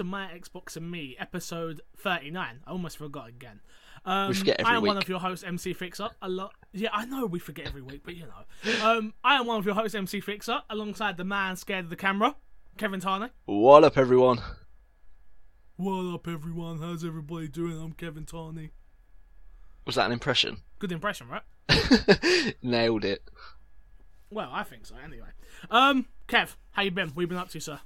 to My Xbox and Me, episode 39. I almost forgot again. Um, We forget every I am one of your hosts, MC Fixer. A lot. Yeah, I know we forget every week, but you know. Um, I am one of your hosts, MC Fixer, alongside the man scared of the camera, Kevin Tarney. What up, everyone? What up, everyone? How's everybody doing? I'm Kevin Tarney. Was that an impression? Good impression, right? Nailed it. Well, I think so. Anyway, um, Kev, how you been? What you been up to, sir?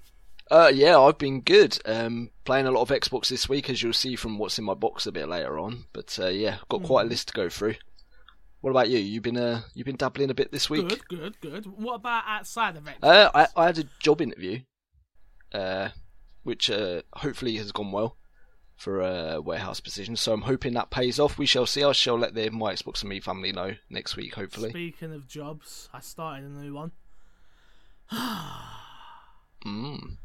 Uh, yeah, I've been good. Um, playing a lot of Xbox this week, as you'll see from what's in my box a bit later on. But uh, yeah, got quite a list to go through. What about you? You've been uh, you've been dabbling a bit this week? Good, good, good. What about outside of it? Uh, I I had a job interview, uh, which uh, hopefully has gone well for a warehouse position. So I'm hoping that pays off. We shall see. I shall let the my Xbox and me family know next week. Hopefully. Speaking of jobs, I started a new one. Mm.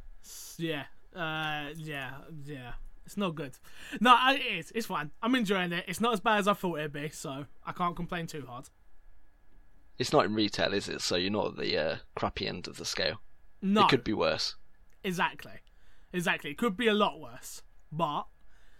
Yeah, uh, yeah, yeah. It's not good. No, it is. It's fine. I'm enjoying it. It's not as bad as I thought it'd be, so I can't complain too hard. It's not in retail, is it? So you're not at the uh, crappy end of the scale. No, It could be worse. exactly, exactly. It could be a lot worse, but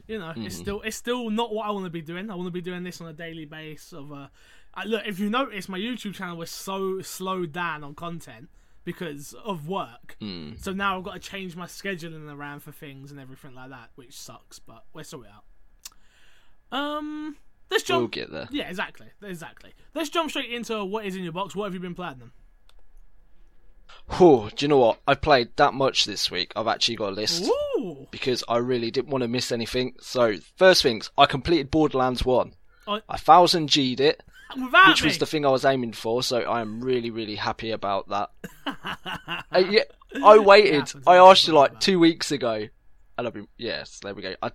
you know, Hmm. it's still it's still not what I want to be doing. I want to be doing this on a daily basis. Of uh, uh, look, if you notice, my YouTube channel was so slowed down on content because of work. Hmm. So now I've got to change my scheduling around for things and everything like that, which sucks. But we'll sort it out. Um, let's jump. We'll get there. Yeah, exactly, exactly. Let's jump straight into what is in your box. What have you been playing? Then? Whew, do you know what? I played that much this week. I've actually got a list Ooh, because I really didn't want to miss anything. So first things, I completed Borderlands One. Oh. I thousand G'd it, without which me. was the thing I was aiming for. So I am really, really happy about that. Uh, yeah, I waited. I asked you like two weeks ago, and I've been yes. There we go. I,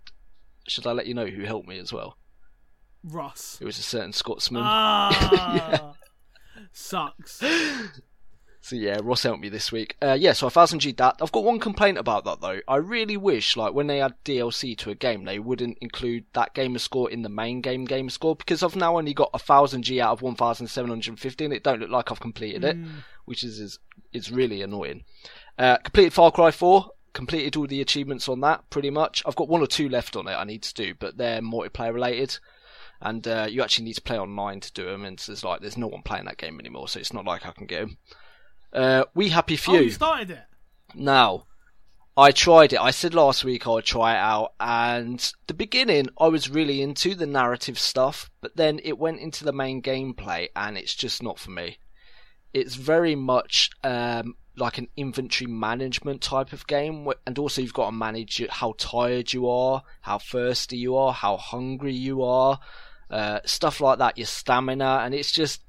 should I let you know who helped me as well? Ross. It was a certain Scotsman. Ah, sucks. So yeah, Ross helped me this week. Uh, yeah, so I thousand G that. I've got one complaint about that though. I really wish, like, when they add DLC to a game, they wouldn't include that gamer score in the main game gamer score because I've now only got a thousand G out of one thousand seven hundred fifty, and it don't look like I've completed it, which is is, is really annoying. Uh, completed Far Cry Four. Completed all the achievements on that pretty much. I've got one or two left on it I need to do, but they're multiplayer related and uh, you actually need to play online to do them. And there's like there's no one playing that game anymore, so it's not like I can get them. Uh, we happy Few. Oh, you started it. now, I tried it. I said last week I would try it out, and the beginning I was really into the narrative stuff, but then it went into the main gameplay, and it's just not for me. It's very much um, like an inventory management type of game, and also you've got to manage how tired you are, how thirsty you are, how hungry you are, uh, stuff like that, your stamina, and it's just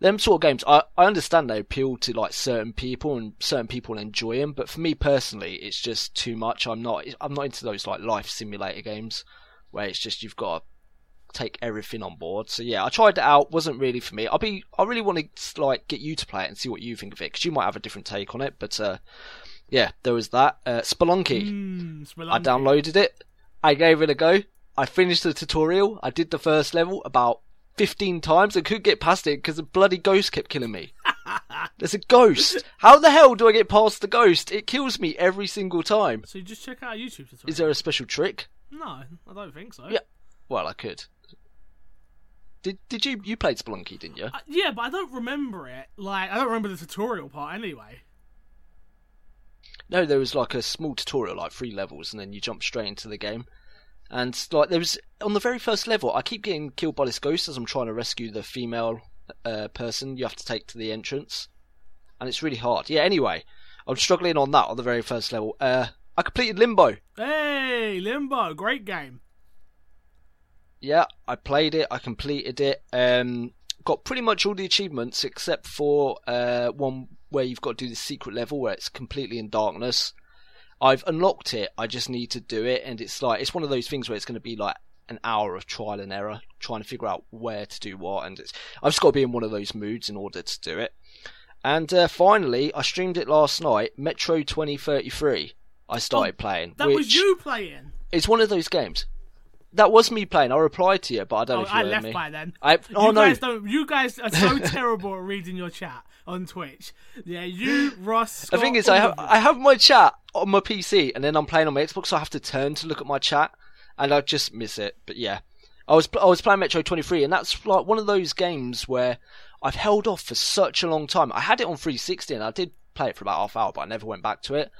them sort of games. I, I understand they appeal to like certain people and certain people enjoy them, but for me personally, it's just too much. I'm not I'm not into those like life simulator games where it's just you've got to take everything on board. So yeah, I tried it out. wasn't really for me. I'll be I really want to like get you to play it and see what you think of it because you might have a different take on it. But uh, yeah, there was that. Uh, Spelunky. Mm, I downloaded it. I gave it a go. I finished the tutorial. I did the first level about 15 times. I couldn't get past it because the bloody ghost kept killing me. There's a ghost. How the hell do I get past the ghost? It kills me every single time. So you just check out YouTube tutorial. Is there a special trick? No, I don't think so. Yeah. Well, I could. Did did you you played Spelunky, didn't you? Uh, yeah, but I don't remember it. Like I don't remember the tutorial part anyway. No, there was like a small tutorial, like three levels, and then you jump straight into the game. And like there was on the very first level, I keep getting killed by this ghost as I'm trying to rescue the female uh, person you have to take to the entrance, and it's really hard. Yeah. Anyway, I'm struggling on that on the very first level. Uh, I completed Limbo. Hey, Limbo, great game. Yeah, I played it. I completed it. Um, got pretty much all the achievements except for uh, one where you've got to do the secret level where it's completely in darkness. I've unlocked it. I just need to do it, and it's like it's one of those things where it's going to be like an hour of trial and error trying to figure out where to do what, and it's I've just got to be in one of those moods in order to do it. And uh, finally, I streamed it last night. Metro 2033. I started playing. That was you playing. It's one of those games. that was me playing. I replied to you, but I don't Oh, know if you I left me. by then. I, oh you no, guys don't. You guys are so terrible at reading your chat on Twitch. Yeah, you, Ross. the thing is, I have. I have my chat on my PC, and then I'm playing on my Xbox, so I have to turn to look at my chat, and I just miss it. But yeah, I was I was playing Metro 23, and that's like one of those games where I've held off for such a long time. I had it on 360, and I did play it for about half hour, but I never went back to it.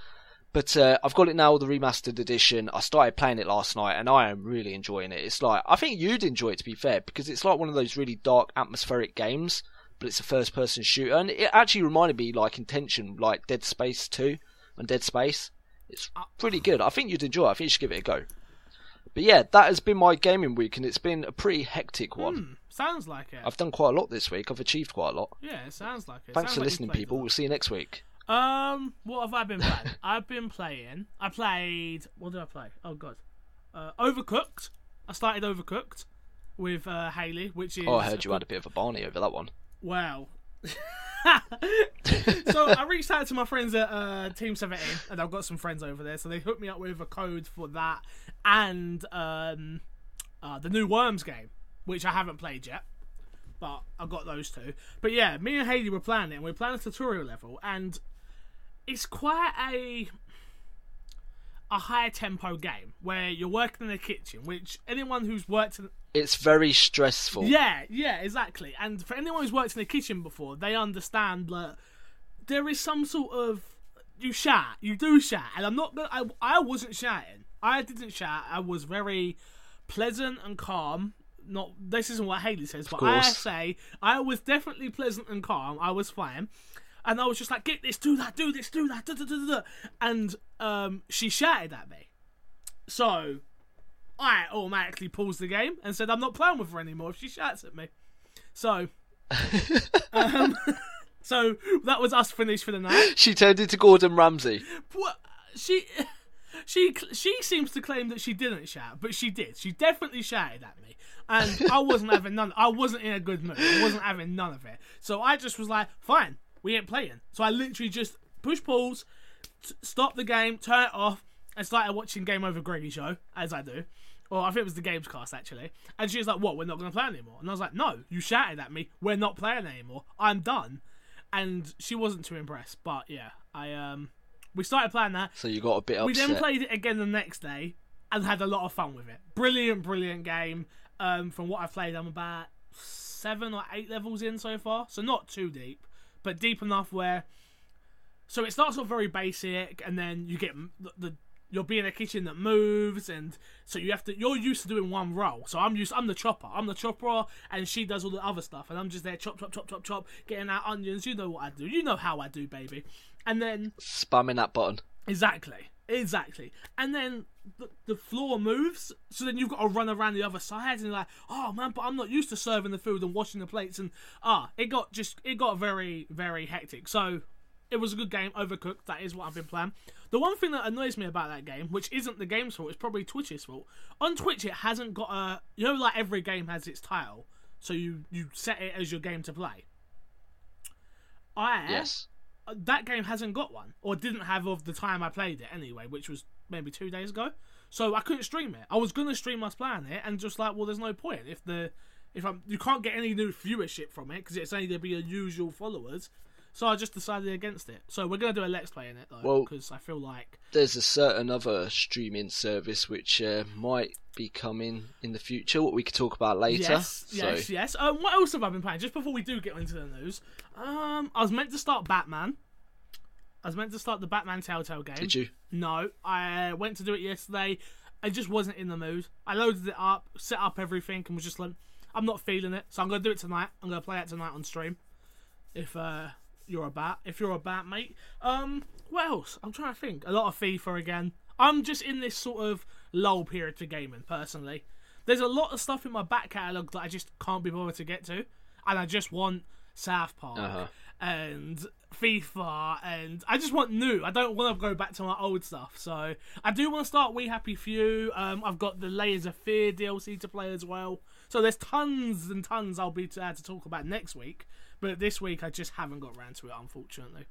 But uh, I've got it now, the remastered edition. I started playing it last night, and I am really enjoying it. It's like I think you'd enjoy it to be fair, because it's like one of those really dark, atmospheric games, but it's a first-person shooter, and it actually reminded me, like Intention, like Dead Space 2 and Dead Space. It's pretty good. I think you'd enjoy it. I think you should give it a go. But yeah, that has been my gaming week, and it's been a pretty hectic one. Hmm, sounds like it. I've done quite a lot this week. I've achieved quite a lot. Yeah, it sounds like it. Thanks Sounds for like listening, people. We'll see you next week. Um, what have I been playing? I've been playing. I played. What did I play? Oh god, uh, Overcooked. I started Overcooked with uh, Haley, which is. Oh, I heard you had a bit of a Barney over that one. Wow. so I reached out to my friends at uh, Team 17, and I've got some friends over there, so they hooked me up with a code for that and um, uh, the new Worms game, which I haven't played yet, but I've got those two. But yeah, me and Haley were playing it, and we are playing a tutorial level, and it's quite a a high tempo game where you're working in the kitchen, which anyone who's worked in It's very stressful. yeah, yeah, exactly. And for anyone who's worked in the kitchen before, they understand that there is some sort of you shout, you do shout, and I'm not. I I wasn't shouting. I didn't shout. I was very pleasant and calm. Not this isn't what Haley says, but I say I was definitely pleasant and calm. I was fine. And I was just like, get this, do that, do this, do that, da, da, da, and um, she shouted at me. So I automatically paused the game and said I'm not playing with her anymore if she shouts at me. So, um, so that was us finished for the night. She turned into Gordon Ramsay. What she she she seems to claim that she didn't shout, but she did. She definitely shouted at me, and I wasn't having none. I wasn't in a good mood. I wasn't having none of it. So I just was like, fine, we ain't playing. So I literally just push pause, t- stop the game, turn it off, and started watching Game Over Greggy show as I do. Or I think it was the games cast actually. And she was like, "What? We're not going to play anymore." And I was like, "No, you shouted at me. We're not playing anymore. I'm done." And she wasn't too impressed. But yeah, I um, we started playing that. So you got a bit of We then played it again the next day and had a lot of fun with it. Brilliant, brilliant game. Um, from what I've played, I'm about seven or eight levels in so far, so not too deep, but deep enough where. So it starts off very basic, and then you get the, the you'll be in a kitchen that moves, and so you have to. You're used to doing one role, so I'm used. I'm the chopper. I'm the chopper, and she does all the other stuff, and I'm just there chop, chop, chop, chop, chop, getting out onions. You know what I do. You know how I do, baby. And then Spamming that button. Exactly. Exactly. And then the, the floor moves, so then you've got to run around the other side, and you're like, oh man, but I'm not used to serving the food and washing the plates, and ah, it got just it got very very hectic. So it was a good game, overcooked. That is what I've been playing. The one thing that annoys me about that game, which isn't the game's fault, it's probably Twitch's fault. On Twitch, it hasn't got a you know like every game has its title, so you you set it as your game to play. I Yes. uh, that game hasn't got one, or didn't have of the time I played it anyway, which was maybe two days ago. So I couldn't stream it. I was gonna stream us playing it, and just like, well, there's no point if the if I'm you can't get any new viewership from it because it's only gonna be your usual followers. So I just decided against it. So we're gonna do a let's play in it though, Well- because I feel like There's a certain other streaming service which uh, might be coming in the future. What we could talk about later. yes, so yes, yes. Um, what else have I been playing? Just before we do get into the news, um, I was meant to start Batman. I was meant to start the Batman Telltale game. did you? No, I went to do it yesterday. I just wasn't in the mood. I loaded it up, set up everything, and was just like, I'm not feeling it. So I'm gonna do it tonight. I'm gonna play it tonight on stream. If uh, you're a bat, if you're a bat, mate. Um, what else? I'm trying to think. A lot of FIFA again. I'm just in this sort of lull period for gaming, personally. There's a lot of stuff in my back catalogue that I just can't be bothered to get to, and I just want South Park Uh-huh. And FIFA, and I just want new. I don't want to go back to my old stuff. So I do want to start We Happy Few. Um, I've got the Layers of Fear DLC to play as well. So there's tons and tons I'll be to, uh, to talk about next week. But this week I just haven't got around to it, unfortunately.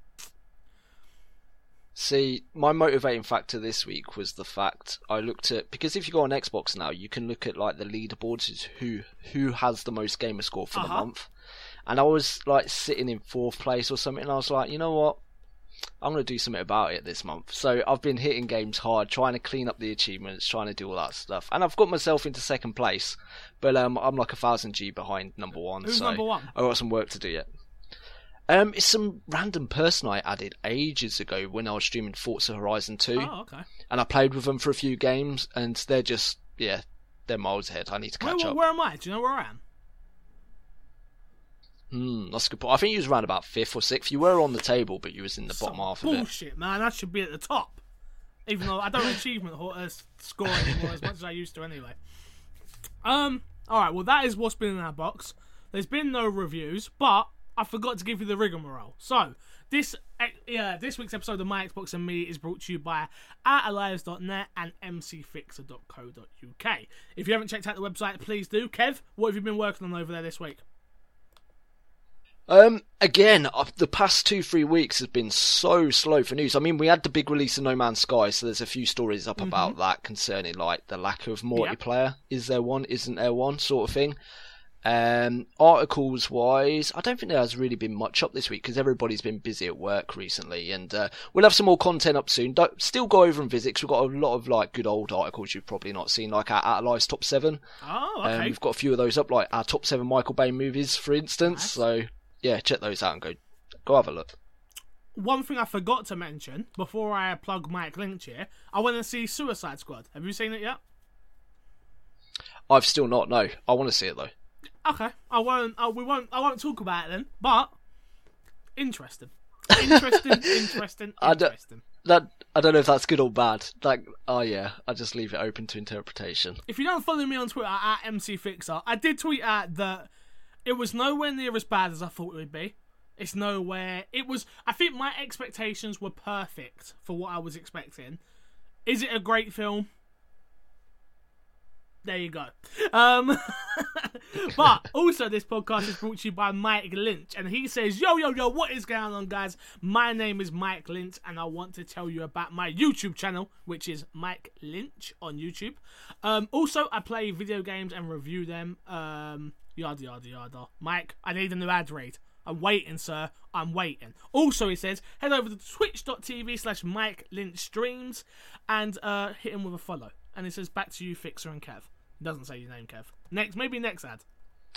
See, my motivating factor this week was the fact I looked at because if you go on Xbox now, you can look at like the leaderboards is who who has the most gamer score for the Uh-huh. month. And I was like sitting in fourth place or something and I was like, you know what? I'm gonna do something about it this month. So I've been hitting games hard, trying to clean up the achievements, trying to do all that stuff. And I've got myself into second place. But um I'm like a thousand G behind number one. Who's so number one? I've got some work to do yet. Um, it's some random person I added ages ago when I was streaming Forza Horizon 2, Oh, okay. and I played with them for a few games, and they're just, yeah, they're miles ahead. I need to catch where, up. where am I? Do you know where I am? Hmm, that's a good point. I think you was around about fifth or sixth. You were on the table, but you was in the bottom half of it. bullshit, man. I should be at the top. Even though I don't achievement uh, score anymore as much as I used to anyway. Um. All right. Well, that is what's been in our box. There's been no reviews, but I forgot to give you the rigmarole. So this, yeah, this week's episode of My Xbox and Me is brought to you by atalives.net and mcfixer.co.uk. If you haven't checked out the website, please do. Kev, what have you been working on over there this week? Um, again, uh, the past two, three weeks has been so slow for news. I mean, we had the big release of No Man's Sky, so there's a few stories up about that concerning like the lack of multiplayer. Is there one? Isn't there one? Sort of thing. Um, articles wise, I don't think there has really been much up this week because everybody's been busy at work recently, and uh, we'll have some more content up soon. Don't, still go over and visit 'cause we've got a lot of like good old articles you've probably not seen, like our Out top seven. Oh, Um, okay. we've got a few of those up, like our top seven Michael Bay movies, for instance. Nice. So yeah, check those out and go go have a look. one thing I forgot to mention before I plug Mike Lynch here, I went to see Suicide Squad. Have you seen it yet? I've still not. No, I want to see it though. Okay, I won't. I, we won't. I won't talk about it then. But interesting, interesting, interesting, I don't- interesting. That I don't know if that's good or bad. Like, oh yeah, I just leave it open to interpretation. If you don't follow me on Twitter at MCFixer, I did tweet out that it was nowhere near as bad as I thought it would be. It's nowhere. It was. I think my expectations were perfect for what I was expecting. Is it a great film? There you go. Um, but also, this podcast is brought to you by Mike Lynch, and he says, "Yo, yo, yo, what is going on, guys? My name is Mike Lynch, and I want to tell you about my YouTube channel, which is Mike Lynch on YouTube. Um, also, I play video games and review them. Um, yada yada yada. Mike, I need a new ad read." I'm waiting, sir. I'm waiting. Also, he says, head over to twitch.tv slash Mike Lynch streams and uh, hit him with a follow. And he says, back to you, Fixer and Kev. Doesn't say your name, Kev. Next, maybe next ad.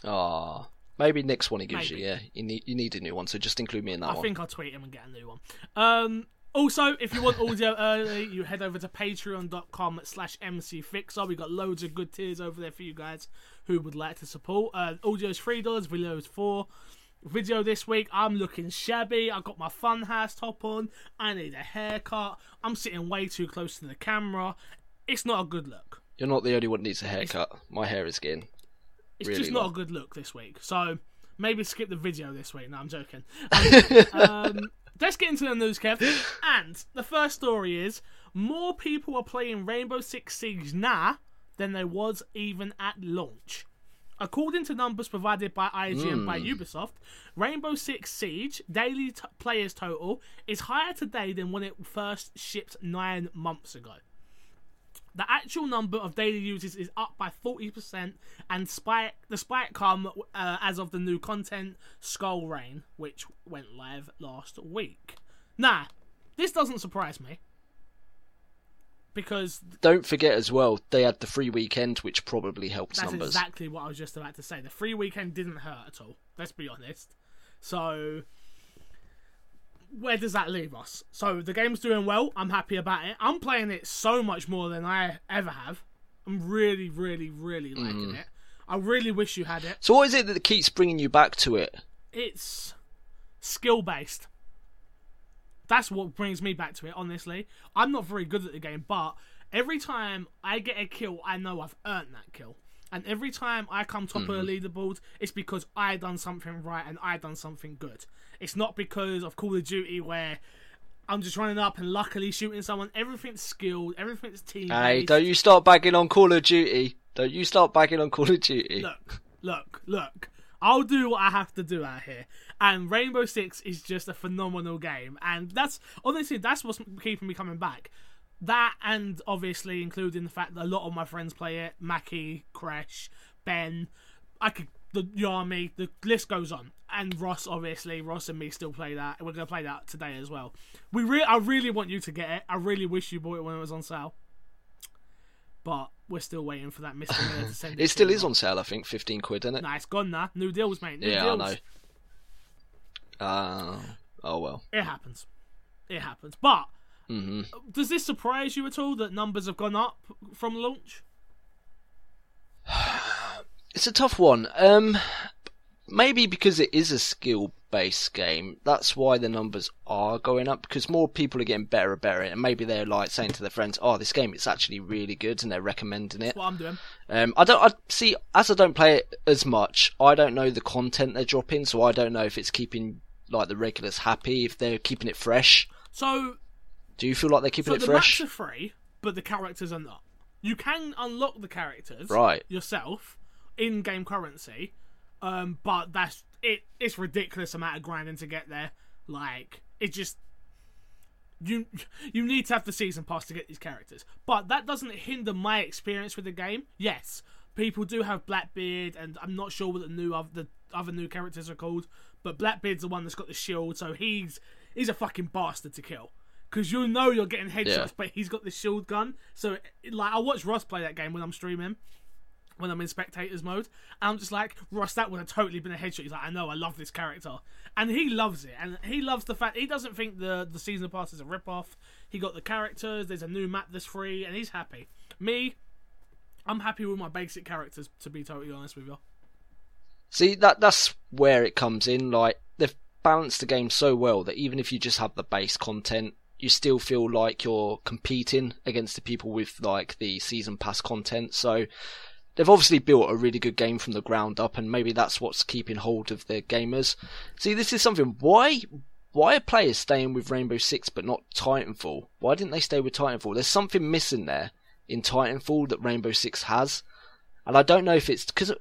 Ah, maybe next one he gives Maybe. you. Yeah, you need you need a new one, so just include me in that I one. think I'll tweet him and get a new one. Um, also, if you want audio early, you head over to patreon.com slash mcfixer. we got loads of good tiers over there for you guys who would like to support. Uh, audio's $3, video's 4 Video this week, I'm looking shabby. I got my funhouse top on. I need a haircut. I'm sitting way too close to the camera. It's not a good look. You're not the only one that needs a haircut. My hair is getting. It's Really just not a good look this week. So maybe skip the video this week. No, I'm joking. um, let's get into the news, Kev. And the first story is more people are playing Rainbow Six Siege now than there was even at launch. According to numbers provided by IGN by hmm. Ubisoft, Rainbow Six Siege daily t- players total is higher today than when it first shipped nine months ago. The actual number of daily users is up by 40%, and spike, the spike come uh, as of the new content, Skull Rain, which went live last week. Nah, this doesn't surprise me. Because Don't forget as well, they had the free weekend, which probably helped numbers that's numbers. exactly what I was just about to say. The free weekend didn't hurt at all, let's be honest. So, where does that leave us? So, the game's doing well. I'm happy about it. I'm playing it so much more than I ever have. I'm really, really, really liking mm-hmm. it. I really wish you had it. So what is it that keeps bringing you back to it? It's skill based. That's what brings me back to it, honestly. I'm not very good at the game, but every time I get a kill, I know I've earned that kill. And every time I come top of the mm-hmm. leaderboard, it's because I done something right and I done something good. It's not because of Call of Duty where I'm just running up and luckily shooting someone. Everything's skilled, everything's team. Hey, don't you start bagging on Call of Duty. Don't you start bagging on Call of Duty. look, look, look. I'll do what I have to do out here. And Rainbow Six is just a phenomenal game, and that's honestly that's what's keeping me coming back. That and obviously including the fact that a lot of my friends play it, Mackie, Crash, Ben, I could the Yami, the list goes on. And Ross, obviously, Ross and me still play that. We're gonna play that today as well. We re- I really want you to get it. I really wish you bought it when it was on sale. But we're still waiting for that Mr. Miller to send it. It still is on sale, I think, fifteen quid, isn't it? Nah, it's gone now. New deals, mate. New yeah, deals. I know. Uh, oh well. It happens. It happens. But hmm does this surprise you at all that numbers have gone up from launch? It's a tough one. Um, maybe because it is a skill-based game, that's why the numbers are going up. Because more people are getting better and better, and maybe they're like saying to their friends, "Oh, this game is actually really good," and they're recommending it. That's what I'm doing. Um, I don't. I see. As I don't play it as much, I don't know the content they're dropping, so I don't know if it's keeping like the regulars happy, if they're keeping it fresh. So, Do you feel like they're keeping so it the fresh? maps are free, but the characters are not. You can unlock the characters Right. yourself in-game currency, um, but that's it. It's ridiculous amount of grinding to get there. Like it just you you need to have the season pass to get these characters, but that doesn't hinder my experience with the game. Yes, people do have Blackbeard, and I'm not sure what the new other the other new characters are called, but Blackbeard's the one that's got the shield, so he's he's a fucking bastard to kill. Because you know you're getting headshots, Yeah. but he's got the shield gun. So, like, I watch Ross play that game when I'm streaming, when I'm in spectators mode. And I'm just like, Ross, that would have totally been a headshot. He's like, I know, I love this character. And he loves it. And he loves the fact, he doesn't think the, the season pass is a rip-off. He got the characters, there's a new map that's free, and he's happy. Me, I'm happy with my basic characters, to be totally honest with you. See that that's where it comes in. Like they've balanced the game so well that even if you just have the base content, you still feel like you're competing against the people with like the season pass content. So they've obviously built a really good game from the ground up, and maybe that's what's keeping hold of the gamers. See, this is something. Why? Why are players staying with Rainbow Six but not Titanfall? Why didn't they stay with Titanfall? There's something missing there in Titanfall that Rainbow Six has, and I don't know if it's because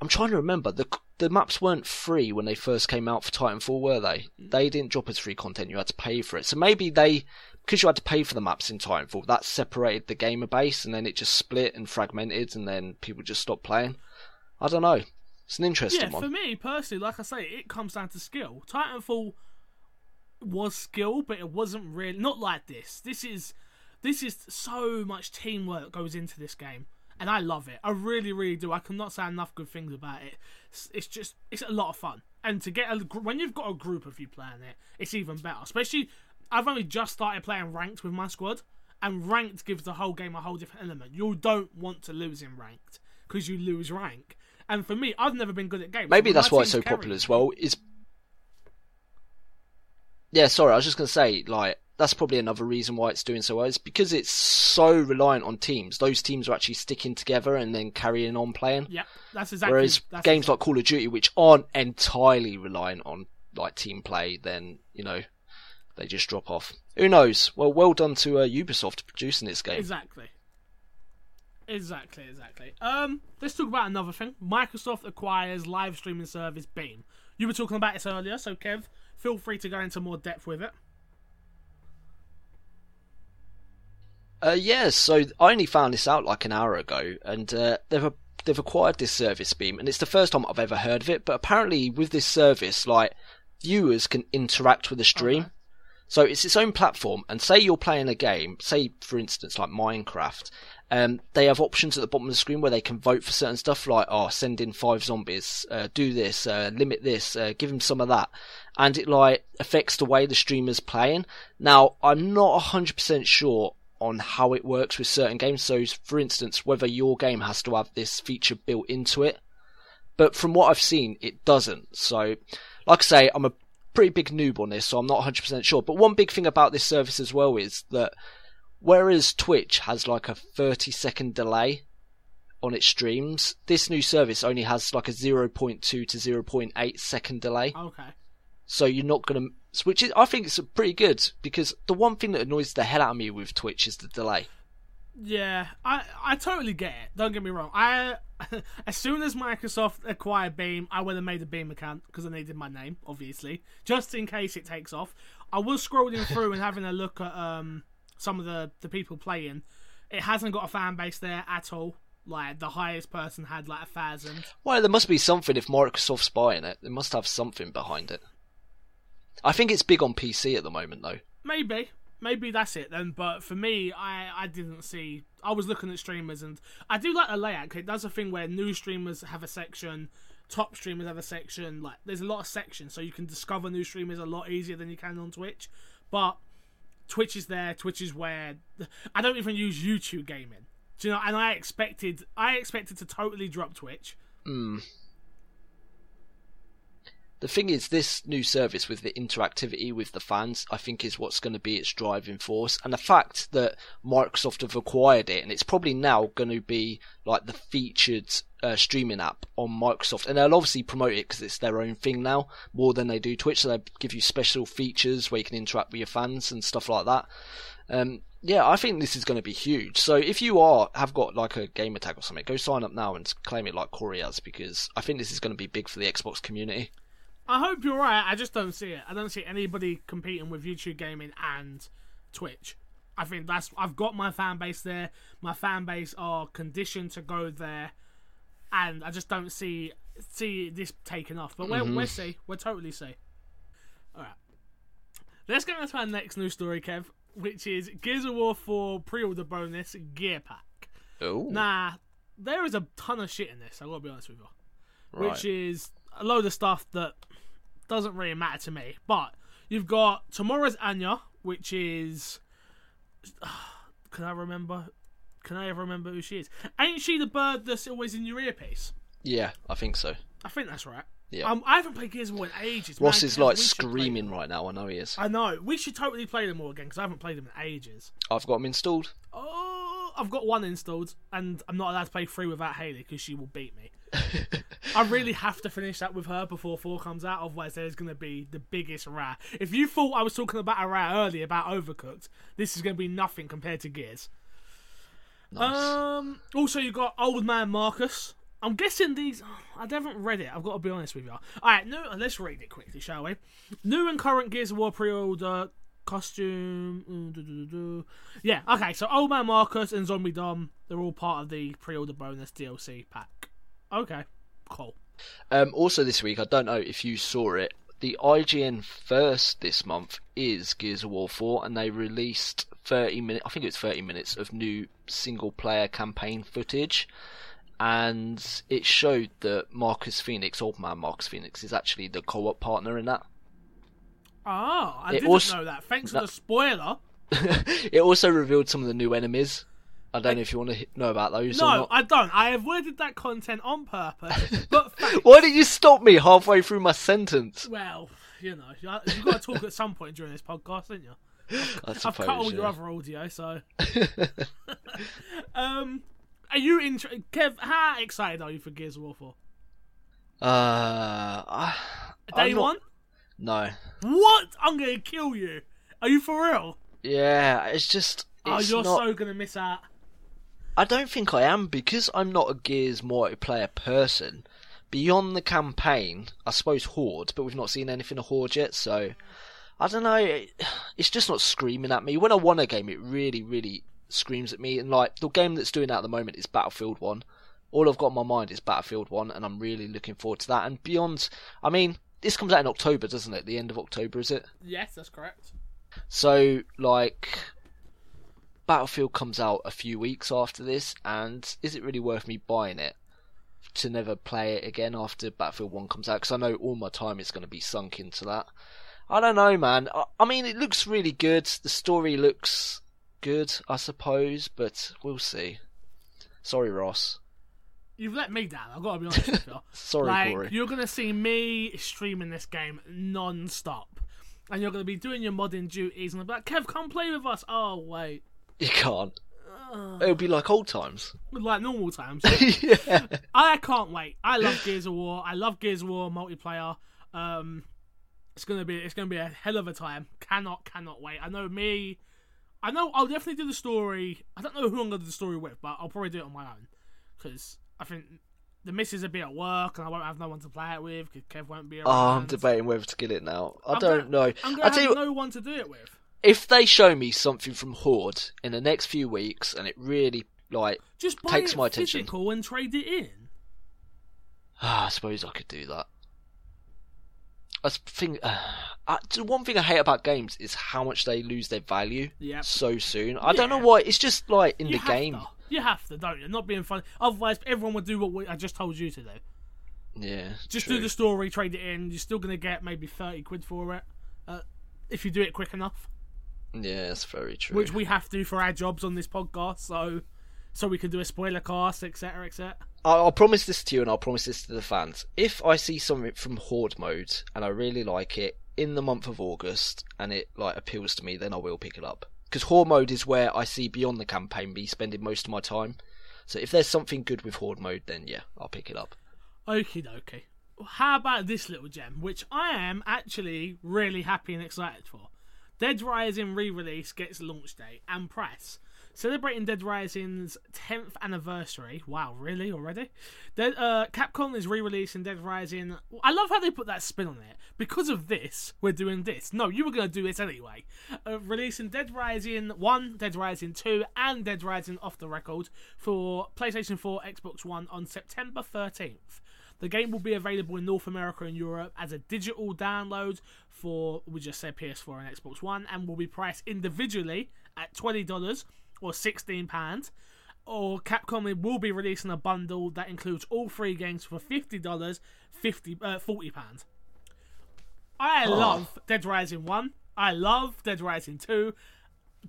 I'm trying to remember the the maps weren't free when they first came out for Titanfall, were they? They didn't drop as free content. You had to pay for it. So maybe they, because you had to pay for the maps in Titanfall, that separated the gamer base, and then it just split and fragmented, and then people just stopped playing. I don't know. It's an interesting one. Yeah, for me personally, like I say, it comes down to skill. Titanfall was skill, but it wasn't really not like this. This is this is so much teamwork goes into this game, and I love it. I really, really do. I cannot say enough good things about it. It's, just it's a lot of fun, and to get a when you've got a group of you playing it, it's even better. Especially, I've only just started playing ranked with my squad, and ranked gives the whole game a whole different element. You don't want to lose in ranked because you lose rank. And for me, I've never been good at games. Maybe that's why it's so popular as well. Is yeah, sorry, I was just gonna say like that's probably another reason why it's doing so well. Is because it's so reliant on teams. Those teams are actually sticking together and then carrying on playing. Yeah, that's exactly. Whereas that's games exactly. like Call of Duty, which aren't entirely reliant on like team play, then you know they just drop off. Who knows? Well, well done to uh, Ubisoft producing this game. Exactly. Exactly, exactly. Um, let's talk about another thing. Microsoft acquires live streaming service Beam. You were talking about this earlier, so Kev, feel free to go into more depth with it. Uh, yeah, so I only found this out like an hour ago, and uh, they've they've acquired this service Beam, and it's the first time I've ever heard of it. But apparently, with this service, like viewers can interact with the stream. Okay. So it's its own platform, and say you're playing a game, say for instance like Minecraft, um, they have options at the bottom of the screen where they can vote for certain stuff, like oh, send in five zombies, uh, do this, uh, limit this, uh, give them some of that, and it like affects the way the streamer's playing. Now, I'm not hundred percent sure on how it works with certain games. So, for instance, whether your game has to have this feature built into it, but from what I've seen, it doesn't. So, like I say, I'm a pretty big noob on this, so I'm not 100% sure. But one big thing about this service as well is that whereas Twitch has like a 30 second delay on its streams, this new service only has like a 0.2 to 0.8 second delay. Okay. So you're not going to, which is, I think it's pretty good because the one thing that annoys the hell out of me with Twitch is the delay. Yeah, I I totally get it. Don't get me wrong. I as soon as Microsoft acquired Beam, I would have made a Beam account because I needed my name, obviously, just in case it takes off. I was scrolling through and having a look at um some of the the people playing. It hasn't got a fan base there at all. Like the highest person had like a thousand. Well, there must be something if Microsoft's buying it. They must have something behind it. I think it's big on PC at the moment, though. Maybe, maybe that's it then. But for me, I I didn't see. I was looking at streamers, and I do like the layout. It does a thing where new streamers have a section, top streamers have a section. Like there's a lot of sections, so you can discover new streamers a lot easier than you can on Twitch. But Twitch is there. Twitch is where I don't even use YouTube gaming. Do you know? And I expected I expected to totally drop Twitch. Hmm. The thing is, this new service with the interactivity with the fans, I think, is what's going to be its driving force. And the fact that Microsoft have acquired it, and it's probably now going to be like the featured uh, streaming app on Microsoft. And they'll obviously promote it because it's their own thing now, more than they do Twitch. So they give you special features where you can interact with your fans and stuff like that. Um, yeah, I think this is going to be huge. So if you are have got like a gamer tag or something, go sign up now and claim it like Corey has because I think this is going to be big for the Xbox community. I hope you're right. I just don't see it. I don't see anybody competing with YouTube gaming and Twitch. I think that's I've got my fan base there. My fan base are conditioned to go there, and I just don't see see this taking off. But we'll, we'll see. We'll totally see. All right, let's get on to our next news story, Kev, which is Gears of War 4 pre-order bonus gear pack. Oh, Nah, there is a ton of shit in this. I gotta be honest with you right. which is a load of stuff that doesn't really matter to me. But you've got tomorrow's Anya, which is. Can I remember? Can I ever remember who she is? Ain't she the bird that's always in your earpiece? yeah, I think so. I think that's right. Yeah. Um, I haven't played Gears of War in ages. Ross Man, is like we should play screaming right now. I know he is. I know. We should totally play them all again because I haven't played them in ages. I've got them installed. Oh, I've got one installed, and I'm not allowed to play three without Haley because she will beat me. I really have to finish that with her before four comes out, otherwise there's going to be the biggest rat. If you thought I was talking about a rat earlier about Overcooked, this is going to be nothing compared to Gears. Nice. Um. Also, you got Old Man Marcus. I'm guessing these. I haven't read it. I've got to be honest with you. All right, new. Let's read it quickly, shall we? New and current Gears of War pre-order costume. Yeah. Okay. So Old Man Marcus and Zombie Dom, they're all part of the pre-order bonus DLC pack. Okay. Cool. Um, also this week, I don't know if you saw it. The IGN first this month is Gears of War 4, and they released 30 minutes. I think it was 30 minutes of new single-player campaign footage, and it showed that Marcus Phoenix, old man Marcus Phoenix, is actually the co-op partner in that. Ah, I It didn't also- know that. Thanks No. for the spoiler. it also revealed some of the new enemies. I don't know if you want to know about those No, not. I don't. I avoided that content on purpose. But. Why did you stop me halfway through my sentence? well, you know, you- you've got to talk at some point during this podcast, haven't you? I've suppose, cut all your other audio, so. um, are you interested, Kev? How excited are you for Gears of War 4? Uh, I, Day I'm not- one? No. What? I'm gonna kill you. Are you for real? Yeah, it's just. oh, you're not, so gonna miss out. I don't think I am because I'm not a Gears multiplayer person. Beyond the campaign, I suppose Horde, but we've not seen anything of Horde yet, so I don't know. It's just not screaming at me. When I want a game, it really, really screams at me. And like the game that's doing that at the moment is Battlefield One. All I've got in my mind is Battlefield One, and I'm really looking forward to that. And beyond, I mean, this comes out in October, doesn't it? The end of October, is it? Yes, that's correct. So, like, Battlefield comes out a few weeks after this, and is it really worth me buying it to never play it again after Battlefield 1 comes out? Because I know all my time is going to be sunk into that. I don't know, man. I, I mean, it looks really good. The story looks good, I suppose, but we'll see. Sorry, Ross. You've let me down. I've got to be honest with you. Sorry, like Corey. you're gonna see me streaming this game non-stop, and you're gonna be doing your modding duties, and I'll be like, "Kev, come play with us." Oh wait, You can't. It'll be like old times. like normal times. yeah. I can't wait. I love Gears of War. I love Gears of War multiplayer. Um, it's gonna be it's gonna be a hell of a time. Cannot cannot wait. I know me. I know I'll definitely do the story. I don't know who I'm gonna do the story with, but I'll probably do it on my own because I think the missus will be at work and I won't have no one to play it with because Kev won't be around. Oh, I'm debating whether to get it now. I I'm don't gonna- know. I'm I gonna tell have you, no one to do it with. If they show me something from Horde in the next few weeks, and it really like, takes my attention, Just buy Takes it my attention. physical and trade it in. ah, I suppose I could do that. I think uh, the one thing I hate about games is how much they lose their value Yep. so soon. I don't know why. It's just like in You the game. to. You have to, don't you? Not being funny. Otherwise, everyone would do what we, I just told you to do. Yeah, Just true. do the story, trade it in. You're still gonna get maybe thirty quid for it, uh, if you do it quick enough. Yeah, that's very true. Which we have to for our jobs on this podcast, so so we can do a spoiler cast, etc., etc. I'll, I'll promise this to you, and I'll promise this to the fans. If I see something from Horde mode and I really like it in the month of August, and it like appeals to me, then I will pick it up. Because Horde mode is where I see beyond the campaign be spending most of my time. So if there's something good with Horde mode, then yeah, I'll pick it up. Okie dokie. How about this little gem, which I am actually really happy and excited for? Dead Rising re release gets launch date and price. Celebrating Dead Rising's 10th anniversary. Wow, really? Already? Dead, uh, Capcom is re releasing Dead Rising. I love how they put that spin on it. Because of this, we're doing this. No, you were going to do this anyway. Uh, releasing Dead Rising 1, Dead Rising 2, and Dead Rising off the record for PlayStation 4, Xbox One on September 13th. The game will be available in North America and Europe as a digital download for, we just said PS4 and Xbox One, and will be priced individually at $20 or £16. Or Capcom will be releasing a bundle that includes all three games for $50, 50, uh, £40. I love Dead Rising 1. I love Dead Rising 2.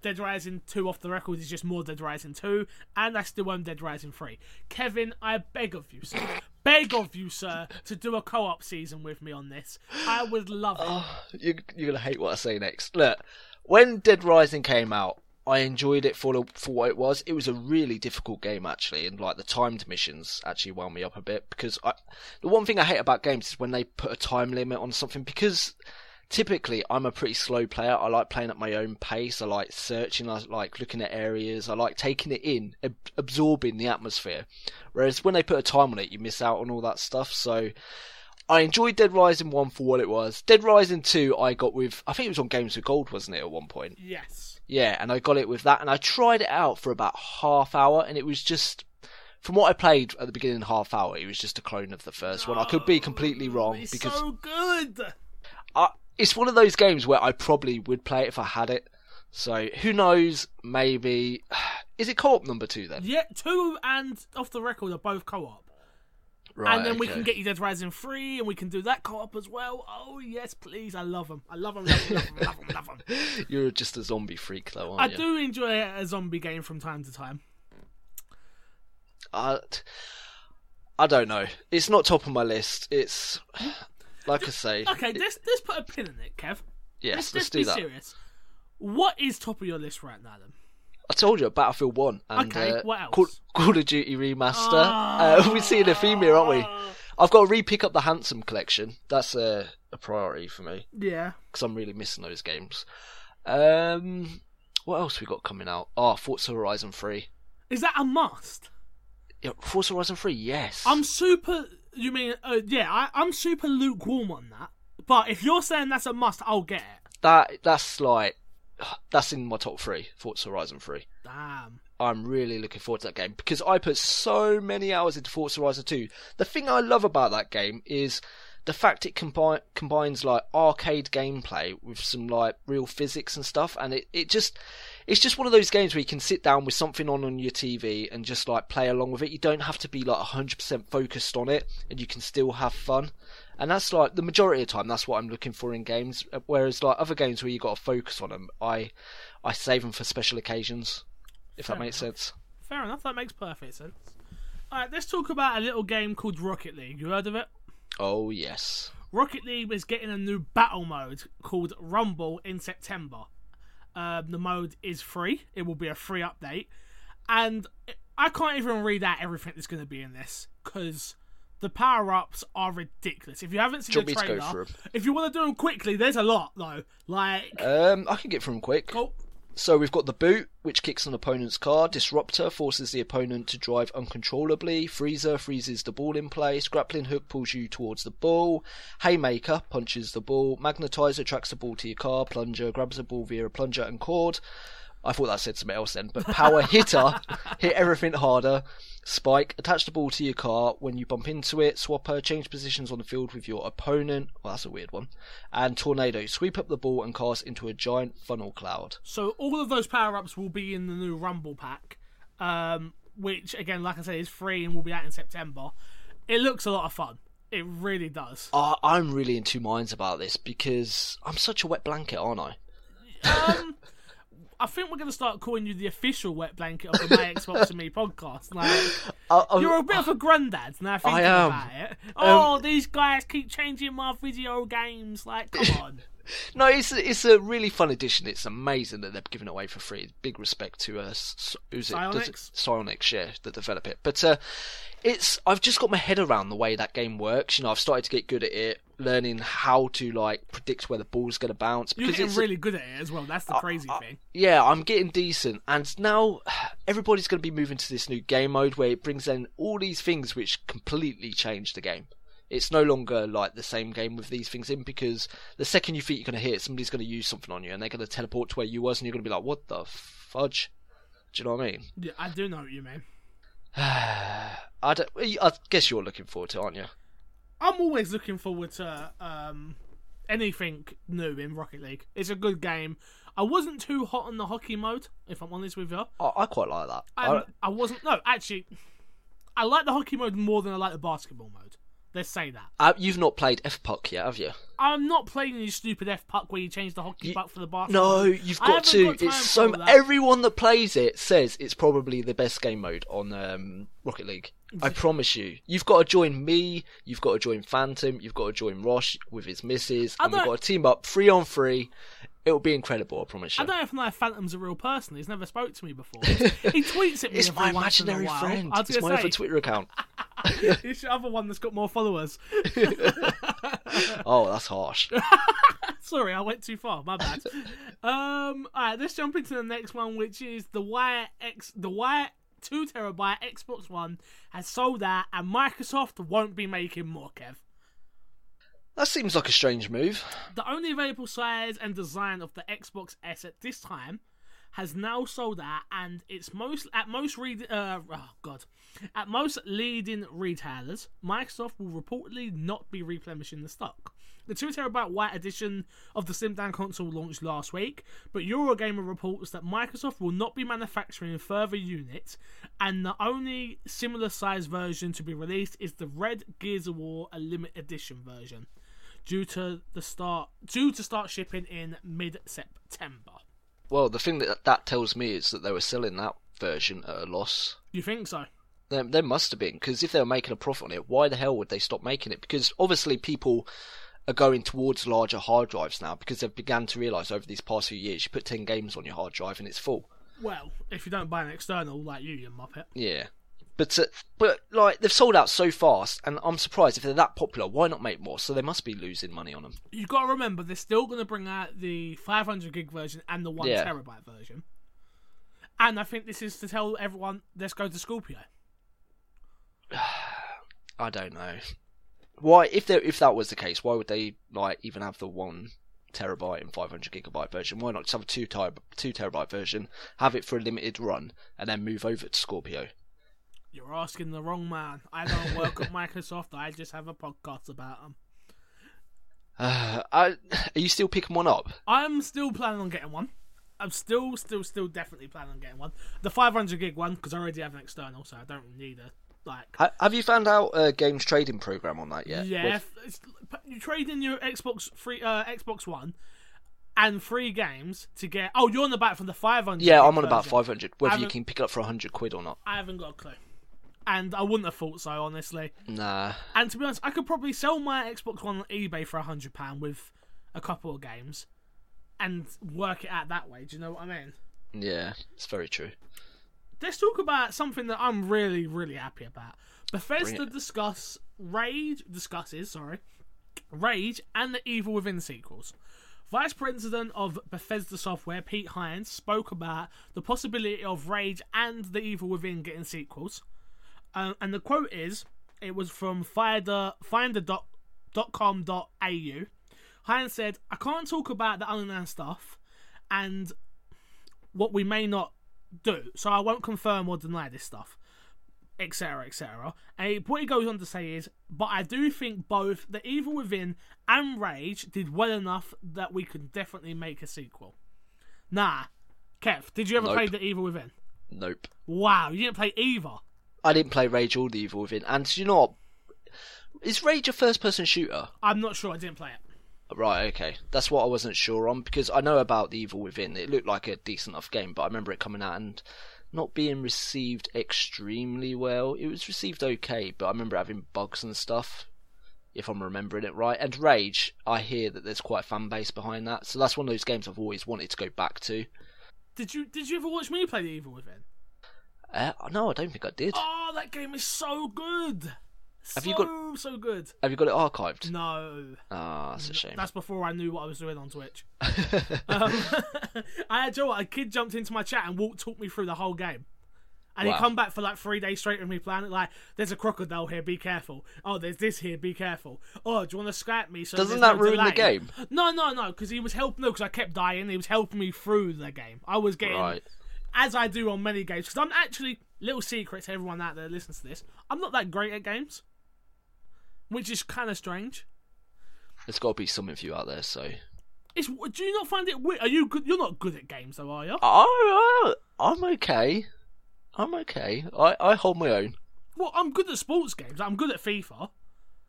Dead Rising 2 off the record is just more Dead Rising 2, and I still own Dead Rising 3. Kevin, I beg of you, sir, beg of you, sir, to do a co op season with me on this. I would love it. Oh, you, you're gonna hate what I say next. Look, when Dead Rising came out, I enjoyed it for for what it was. It was a really difficult game actually, and like the timed missions actually wound me up a bit because I, the one thing I hate about games is when they put a time limit on something because typically I'm a pretty slow player. I like playing at my own pace. I like searching. I like looking at areas. I like taking it in, ab- absorbing the atmosphere. Whereas when they put a time on it, you miss out on all that stuff. So I enjoyed Dead Rising 1 for what it was. Dead Rising 2 I got with, I think it was on Games with Gold, wasn't it, at one point? Yes. Yeah, and I got it with that, and I tried it out for about half hour, and it was just, from what I played at the beginning half hour, it was just a clone of the first one. I could be completely wrong, It's because so good. I, it's one of those games where I probably would play it if I had it. So, who knows, maybe... Is it co-op number two then? Yeah, 2 and off the record are both co op. Right, and then we can get you Dead Rising 3, and we can do that co op as well. Oh, yes, please. I love them. I love them, love them, love them, love them. You're just a zombie freak though, aren't you? I you? do enjoy a zombie game from time to time. Uh, I, I don't know. It's not top of my list. It's hmm? Like I say. Okay, let's let's put a pin in it, Kev. yes, let's, let's, let's do be that. serious. What is top of your list right now, then? I told you Battlefield One and Okay, uh, what else? Call, Call of Duty remaster. Ah. uh, we're seeing a theme here, aren't we? I've got to re-pick up the Handsome collection. That's a, a priority for me Yeah. because I'm really missing those games. Um, what else we got coming out? Oh, Forza Horizon Three. Is that a must? Yeah, Forza Horizon Three. Yes. I'm super. You mean? Uh, yeah, I, I'm super lukewarm on that. But if you're saying that's a must, I'll get it. that. That's like that's in my top three. Forza Horizon Three. Damn. I'm really looking forward to that game because I put so many hours into Forza Horizon 2. The thing I love about that game is the fact it combi- combines like arcade gameplay with some like real physics and stuff, and it, it just it's just one of those games where you can sit down with something on on your TV and just like play along with it. You don't have to be like 100% focused on it, and you can still have fun. And that's like the majority of the time. That's what I'm looking for in games. Uh, whereas like other games where you got to focus on them, I I save them for special occasions. If Fair that makes enough. sense. Fair enough. That makes perfect sense. All right, let's talk about a little game called Rocket League. You heard of it? Oh yes. Rocket League is getting a new battle mode called Rumble in September. Um, the mode is free. It will be a free update, and I can't even read out everything that's going to be in this because the power ups are ridiculous. If you haven't seen Do the want me to trailer, go through 'em? if you want to do them quickly, there's a lot though. Like, Um, I can get through them quick. cool. So we've got the boot, which kicks an opponent's car. Disruptor forces the opponent to drive uncontrollably. Freezer freezes the ball in place. Grappling hook pulls you towards the ball. Haymaker punches the ball. Magnetizer tracks the ball to your car. Plunger grabs the ball via a plunger and cord. I thought that said something else then, but power hitter hit everything harder. Spike, attach the ball to your car when you bump into it. Swapper, change positions on the field with your opponent. Well, that's a weird one. And tornado, sweep up the ball and cast into a giant funnel cloud. So all of those power ups will be in the new Rumble pack, um, which again, like I said, is free and will be out in September. It looks a lot of fun. It really does. Uh, I'm really in two minds about this because I'm such a wet blanket, aren't I? Um, I think we're going to start calling you the official wet blanket of the My Xbox and Me podcast. Like, I, I, you're a bit of a granddad now thinking I am. about it. Oh, these guys keep changing my video games. Like, come on. No, it's it's a really fun edition. It's amazing that they're giving it away for free. Big respect to uh, who's it? Psyonix? Psyonix, yeah, that develop it. But uh, it's I've just got my head around the way that game works. You know, I've started to get good at it, learning how to like predict where the ball's going to bounce. You're Because getting it's really good at it as well. That's the crazy thing. yeah, I'm getting decent, and now everybody's going to be moving to this new game mode where it brings in all these things which completely change the game. It's no longer like the same game with these things in because the second you think you're going to hit, somebody's going to use something on you and they're going to teleport to where you was, and you're going to be like, "What the fudge?" Do you know what I mean? Yeah, I do know what you mean. I, don't, I guess you're looking forward to, it, aren't you? I'm always looking forward to um, anything new in Rocket League. It's a good game. I wasn't too hot on the hockey mode, if I'm honest with you. I, I quite like that. I, I, I wasn't. No, actually, I like the hockey mode more than I like the basketball mode. Let's say that. uh, you've not played F Puck yet, have you? I'm not playing any stupid F puck where you change the hockey puck for the basketball. No, you've got to. got it's so. that. Everyone that plays it says it's probably the best game mode on um, Rocket League. I promise you. You've got to join me. You've got to join Phantom. You've got to join Rosh with his missus, and we've got to team up three on three. It'll be incredible. I promise you. I don't even know if my Phantom's a real person. He's never spoke to me before. he tweets at me it's my once in a imaginary friend. I was It's my gonna other Twitter account. It's the other one that's got more followers. Oh, that's harsh. Sorry, I went too far. My bad. um, all right, let's jump into the next one, which is the Wire X. The Wire two terabyte Xbox One has sold out, and Microsoft won't be making more. Kev. That seems like a strange move. The only available size and design of the Xbox S at this time has now sold out, and it's most at most read uh, oh god, at most leading retailers, Microsoft will reportedly not be replenishing the stock. The two terabyte white edition of the Slim Down console launched last week, but Eurogamer reports that Microsoft will not be manufacturing further units, and the only similar size version to be released is the Red Gears of War a limited edition version due to the start due to start shipping in mid September. Well, the thing that that tells me is that they were selling that version at a loss. You think so? There must have been because if they were making a profit on it, why the hell would they stop making it? Because obviously people are going towards larger hard drives now because they've begun to realise over these past few years you put ten games on your hard drive and it's full. Well, if you don't buy an external like you, you muppet. Yeah, but uh, but like they've sold out so fast, and I'm surprised if they're that popular. Why not make more? So they must be losing money on them. You've got to remember they're still going to bring out the 500 gig version and the one Yeah. terabyte version. And I think this is to tell everyone, let's go to Scorpio. I don't know. Why, if they if that was the case, why would they like even have the one terabyte and 500 gigabyte version? Why not just have a two ter- two terabyte version, have it for a limited run, and then move over to Scorpio? You're asking the wrong man. I don't work at Microsoft. I just have a podcast about them. Uh, I, are you still picking one up? I'm still planning on getting one. I'm still, still, still definitely planning on getting one. The 500 gig one because I already have an external, so I don't need a like. Have you found out a games trading program on that yet? Yeah, With- you trade in your Xbox free uh, Xbox One and free games to get. Oh, you're on the back from the 500. yeah, I'm on about 500. Whether you can pick it up for 100 quid or not. I haven't got a clue, and I wouldn't have thought so honestly. Nah. And to be honest, I could probably sell my Xbox One on eBay for a hundred pound with a couple of games, and work it out that way. Do you know what I mean? Yeah, it's very true. Let's talk about something that I'm really, really happy about. Bethesda discuss Rage discusses, sorry, Rage and the Evil Within sequels. Vice President of Bethesda Softworks, Pete Hines, spoke about the possibility of Rage and The Evil Within getting sequels. Um, and the quote is it was from finder, finder.com.au. Hines said, I can't talk about the unannounced stuff and what we may not do, so I won't confirm or deny this stuff etc., etc. And what he goes on to say is, but I do think both The Evil Within and Rage did well enough that we could definitely make a sequel. Nah. Kev, did you ever Nope. play The Evil Within? Nope. Wow, you didn't play either. I didn't play Rage or the Evil Within. And you know what? Is Rage a first person shooter? I'm not sure, I didn't play it. Right, okay. That's what I wasn't sure on because I know about the Evil Within. It looked like a decent enough game, but I remember it coming out and not being received extremely well. It was received okay, but I remember having bugs and stuff, if I'm remembering it right. And Rage, I hear that there's quite a fan base behind that, so that's one of those games I've always wanted to go back to. Did you did you ever watch me play The Evil Within? Uh, no, I don't think I did. Oh, that game is so good. Have so, you got- so good? Have you got it archived? No. Ah, that's a shame. That's before I knew what I was doing on Twitch. um, I had, you know what, a kid jumped into my chat and walked, talked me through the whole game. And Wow. he come back for like three days straight with me playing it. Like, there's a crocodile here, be careful. Oh, there's this here, be careful. Oh, do you want to Skype me? So Doesn't that no ruin the game? No, no, no, because he was helping. No, because I kept dying. He was helping me through the game. I was getting, Right. as I do on many games, because I'm actually little secret to everyone out there that listens to this. I'm not that great at games, which is kind of strange. There's got to be something for you out there, so. It's, do you not find it weird? Are you good? You're not good at games, though, are you? Oh, I'm okay. I'm okay. I, I hold my own. Well, I'm good at sports games. I'm good at FIFA.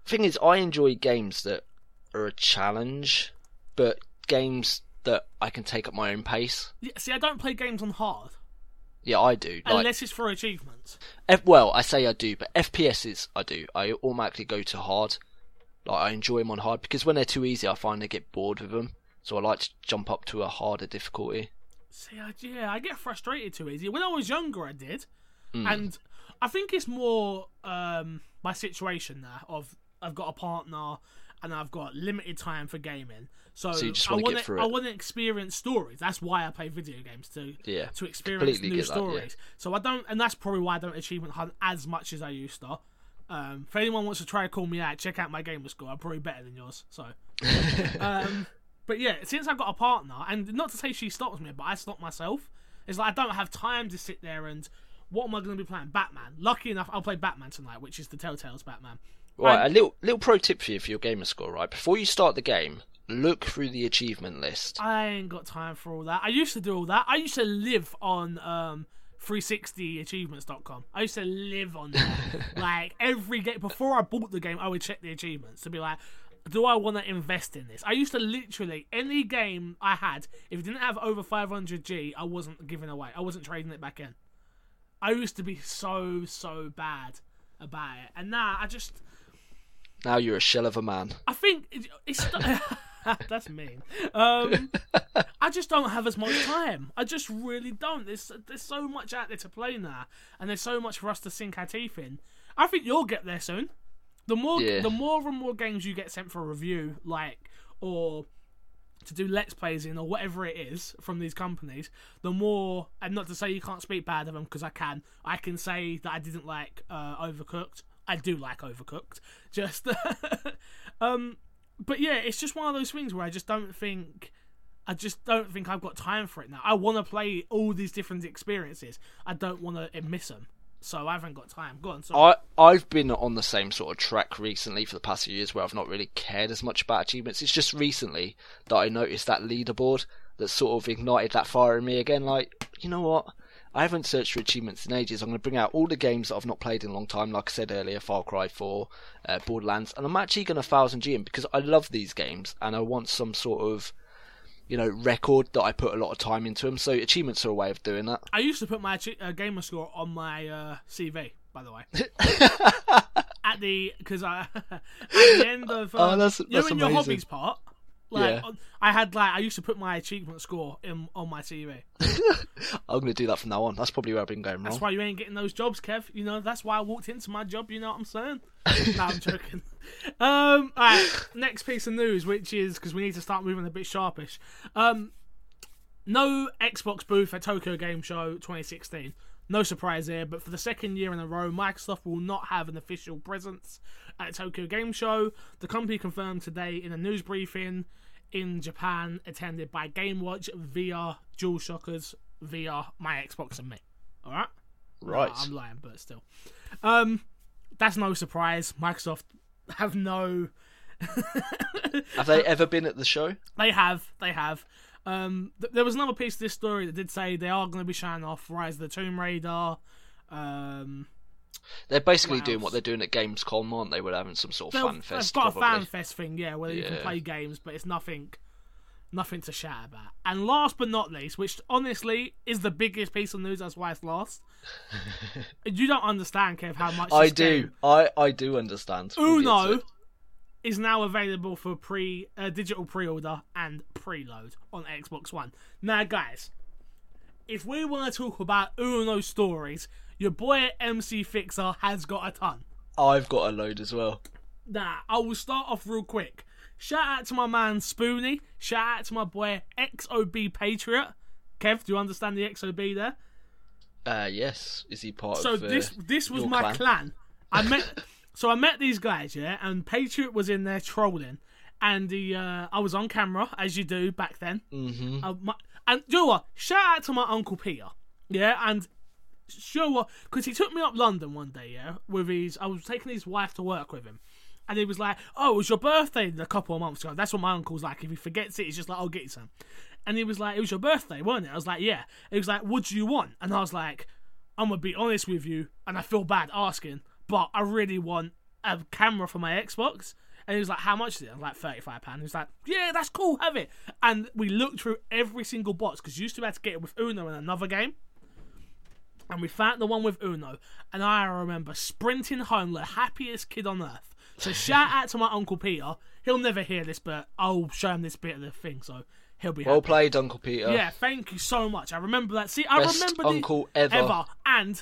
Thing is, I enjoy games that are a challenge, but games that I can take at my own pace. Yeah, see, I don't play games on hard Yeah, I do. Like, unless it's for achievements. F- well, I say I do, but FPSs I do. I automatically go to hard. Like I enjoy them on hard because when they're too easy, I find I get bored with them. So I like to jump up to a harder difficulty. See, I, yeah, I get frustrated too easy. When I was younger, I did, Hmm. and I think it's more um, my situation now. Of I've got a partner and I've got limited time for gaming, so, So I want through I want to experience stories. That's why I play video games to Yeah, to experience new get that, yeah. stories. So I don't, and that's probably why I don't achievement hunt as much as I used to. Um, if anyone wants to try to call me out, check out my gamer score. I'm probably better than yours. So, um, but yeah, since I've got a partner, and not to say she stops me, but I stop myself. It's like I don't have time to sit there and what am I going to be playing? Batman. Lucky enough, I'll play Batman tonight, which is the Telltale's Batman. Right, And- a little little pro tip for you for your gamer score. Right, before you start the game, look through the achievement list. I ain't got time for all that. I used to do all that. I used to live on um 360achievements.com. I used to live on there. like every game before I bought the game, I would check the achievements to be like, do I want to invest in this? I used to literally any game I had, if it didn't have over 500G, I wasn't giving away. I wasn't trading it back in. I used to be so so bad about it, and now I just Now you're a shell of a man. I think it's that's mean. Um, I just don't have as much time. I just really don't. There's there's so much out there to play now, and there's so much for us to sink our teeth in. I think you'll get there soon. The more Yeah. the more and more games you get sent for a review, like or to do let's plays in or whatever it is from these companies, the more and not to say you can't speak bad of them because I can. I can say that I didn't like uh, Overcooked. I do like Overcooked. Just um but yeah, it's just one of those things where I just don't think I just don't think I've got time for it now. I want to play all these different experiences. I don't want to miss them. So I haven't got time. Go on. So I I've been on the same sort of track recently for the past few years where I've not really cared as much about achievements. It's just recently that I noticed that leaderboard that sort of ignited that fire in me again. Like, you know what? I haven't searched for achievements in ages. I'm going to bring out all the games that I've not played in a long time, like I said earlier, Far Cry 4, uh, Borderlands, and I'm actually going to thousand G in because I love these games and I want some sort of, you know, record that I put a lot of time into them. So achievements are a way of doing that. I used to put my uh, gamer score on my uh, CV, by the way. at the because I at the end of Oh, um, that's- you know that's in your hobbies part, Like Yeah. I had like I used to put my achievement score in on my TV. I'm going to do that from now on. That's probably where I've been going wrong. That's why you ain't getting those jobs, Kev. You know, that's why I walked into my job. You know what I'm saying? no, I'm joking. Um, all right, next piece of news, which is because we need to start moving a bit sharpish. Um, no Xbox booth at Tokyo Game Show 2016. No surprise here, but for the second year in a row, Microsoft will not have an official presence at Tokyo Game Show. The company confirmed today in a news briefing in Japan, attended by Game Watch, VR, DualShockers, VR, my Xbox, and me. All right. right. No, I'm lying, but still. Um, that's no surprise. Microsoft have no. Have they ever been at the show? They have. They have. Um, th- there was another piece of this story that did say they are going to be showing off Rise of the Tomb Raider. Um, They're basically What doing what they're doing at Gamescom, aren't they? We're having some sort of they'll- fan fest. they've got probably. a fan fest thing, yeah, where you can play games, but it's nothing, nothing to shout about. And last but not least, which honestly is the biggest piece of news, that's why it's last. you don't understand, Kev, how much I this do. game- I I do understand. We'll Uno it. Is now available for pre uh, digital pre-order and preload on Xbox One. Now, guys, if we want to talk about Uno stories, your boy MC Fixer has got a ton. I've got a load as well. Now, I will start off real quick. Shout out to my man Spoonie. Shout out to my boy XOB Patriot. Kev, do you understand the XOB there? Uh, yes. Is he part So of? Uh, this this was my clan? clan. I met so I met these guys, yeah, and Patriot was in there trolling, and the uh, I was on camera as you do back then. Mhm. Uh, my, and you know what? Shout out to my uncle Peter, yeah, and sure what? Because he took me up London one day, yeah, with his. I was taking his wife to work with him. And he was like, "Oh, it was your birthday a couple of months ago." That's what my uncle's like. If he forgets it, he's just like, "I'll get you some." And he was like, "It was your birthday, wasn't it?" I was like, "Yeah." He was like, "What do you want?" And I was like, "I'm gonna be honest with you, and I feel bad asking, but I really want a camera for my Xbox." And he was like, "How much is it?" I was like, "35 pound." He was like, "Yeah, that's cool, have it." And we looked through every single box because you used to be able to get it with Uno in another game. And we found the one with Uno, and I remember sprinting home the happiest kid on earth. So shout out to my uncle Peter. He'll never hear this, but I'll show him this bit of the thing, so he'll be Well happy. played, Uncle Peter. Yeah, thank you so much. I remember that. See, I Best remember the, uncle ever. ever, and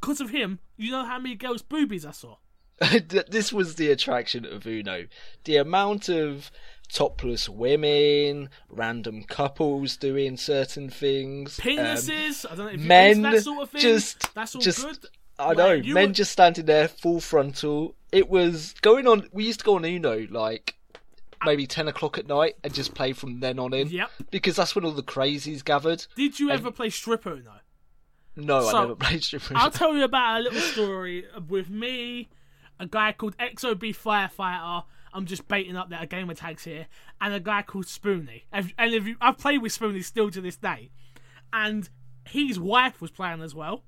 because of him, you know how many girls' boobies I saw. this was the attraction of Uno. The amount of topless women, random couples doing certain things, um, Penises. I don't know if men that sort of thing. just- That's all just- good. I know, you men were- just standing there full frontal. It was going on. We used to go on Uno like maybe ten o'clock at night and just play from then on in. Yep. Because that's when all the crazies gathered. Did you ever play strip Uno? No, So, I never played stripper. I'll tell you about a little story with me, a guy called XOB Firefighter. I'm just baiting up that a gamer tags here, and a guy called Spoonie. And if you, I've played with Spoonie still to this day, and his wife was playing as well,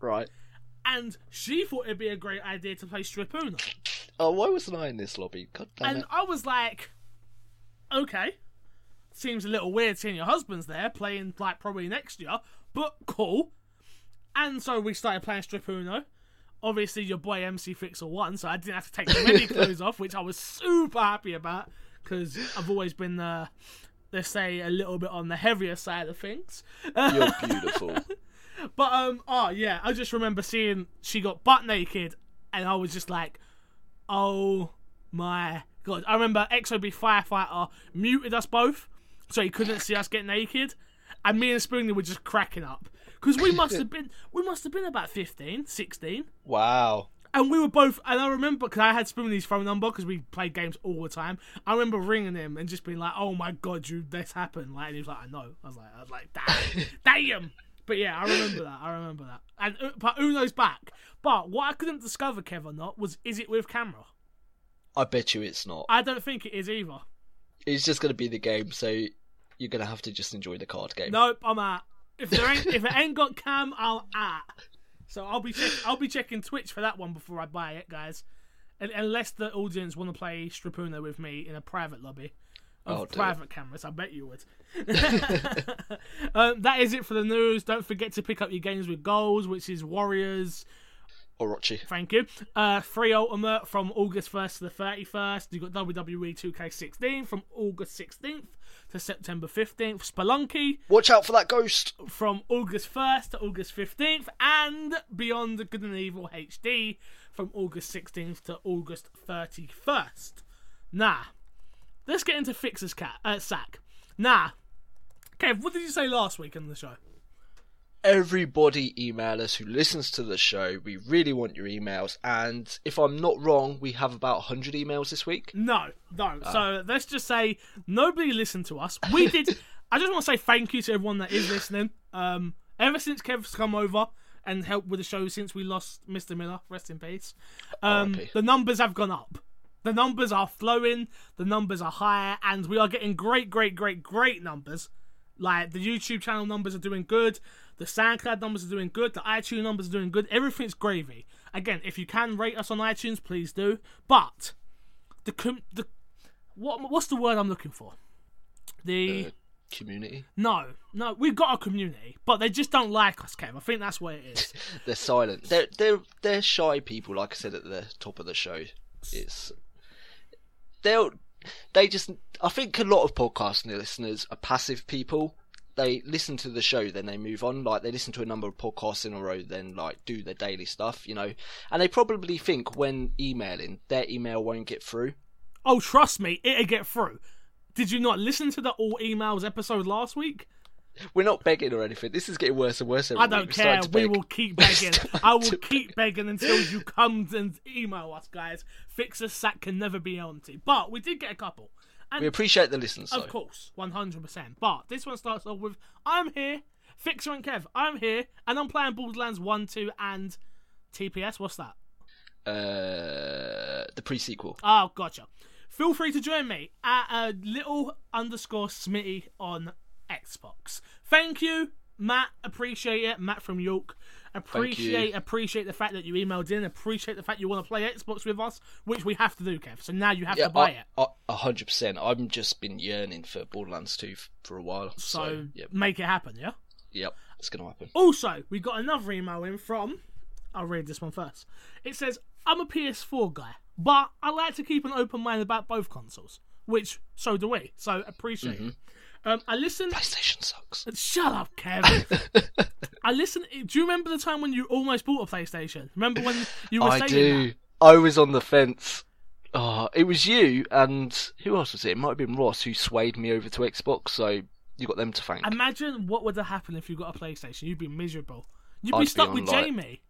right. and she thought it'd be a great idea to play Strip Uno. Oh, why wasn't I in this lobby? God damn it. And it. I was like, okay, seems a little weird seeing your husband's there playing like probably next year, but cool. And so we started playing Strip Uno. Obviously, your boy MC Fixer won, so I didn't have to take many clothes off, which I was super happy about because I've always been, uh, let's say, a little bit on the heavier side of things. You're beautiful. But um, oh yeah, I just remember seeing she got butt naked, and I was just like, oh my god! I remember XOB firefighter muted us both, so he couldn't see us get naked, and me and Spoonie were just cracking up because we must have been we must have been about 15, 16. wow. And we were both, and I remember because I had Spoonie's phone number because we played games all the time. I remember ringing him and just being like, "Oh my god, dude, this happened!" Like, and he was like, "I know." I was like, "I was like, damn, damn." But yeah, I remember that. I remember that. And uh, but Uno's back. But what I couldn't discover, Kev or not, was is it with camera? I bet you it's not. I don't think it is either. It's just going to be the game, so you're going to have to just enjoy the card game. Nope, I'm out. If there ain't, if it ain't got cam, I'll out. So I'll be check, I'll be checking Twitch for that one before I buy it, guys. And, unless the audience want to play Strip Uno with me in a private lobby of I'll private cameras, I bet you would. um, that is it for the news. Don't forget to pick up your games with Gold, which is Warriors. Orochi. Thank you. Uh, free Ultimate from August 1st to the 31st. You've got WWE 2K16 from August 16th to September 15th. Spelunky Watch out for that ghost. from August 1st to August 15th. And Beyond the Good and Evil HD from August 16th to August 31st. Nah. Let's get into Fixer's cat, uh, sack. Nah. Kev, what did you say last week on the show? Everybody email us who listens to the show. We really want your emails. And if I'm not wrong, we have about 100 emails this week. No, no. So let's just say nobody listened to us. We did. I just want to say thank you to everyone that is listening. Um, ever since Kev's come over and helped with the show since we lost Mr. Miller, rest in peace. Um, the numbers have gone up. The numbers are flowing. The numbers are higher, and we are getting great, great, great, great numbers. Like the YouTube channel numbers are doing good. The SoundCloud numbers are doing good. The iTunes numbers are doing good. Everything's gravy. Again, if you can rate us on iTunes, please do. But the com- the what what's the word I'm looking for? The Uh, community. no, no, we've got a community, but they just don't like us, Kev. I think that's what it is. They're silent. They're they're they're shy people. Like I said at the top of the show, it's they'll they just. I think a lot of podcast listeners are passive people. They listen to the show, then they move on. Like they listen to a number of podcasts in a row, then like do their daily stuff, you know. And they probably think when emailing, their email won't get through. oh, trust me, it'll get through. Did you not listen to the all emails episode last week? We're not begging or anything. This is getting worse and worse. Every I don't We're care. We will keep begging. I will keep begging until you come and email us, guys. Fixer sack can never be empty. But we did get a couple. And We appreciate the listeners. Of though. course, one hundred percent. But this one starts off with I'm here, Fixer and Kev. I'm here, and I'm playing Borderlands One, Two, and TPS. What's that? Uh, the pre-sequel. Oh, gotcha. Feel free to join me at a little underscore Smitty on Xbox. Thank you, Matt. Appreciate it, Matt from York. Appreciate appreciate the fact that you emailed in. Appreciate the fact you want to play Xbox with us, which we have to do, Kev. So now you have Yeah, to buy I- it. A hundred percent. I've just been yearning for Borderlands 2 f- for a while. So, So, yep, make it happen, yeah. yep, it's gonna happen. Also, we got another email in from. I'll read this one first. It says, I'm a PS4 guy, but I like to keep an open mind about both consoles, which so do we. So appreciate Mm-hmm. it. Um, I listened. PlayStation sucks. Shut up, Kevin. I listened. Do you remember the time when you almost bought a PlayStation? Remember when you were I saying do. that? I was on the fence. Oh, it was you and who else was it? It might have been Ross who swayed me over to Xbox. So you got them to thank. Imagine what would have happened if you got a PlayStation. You'd be miserable. You'd I'd be be stuck on, with like- Jamie.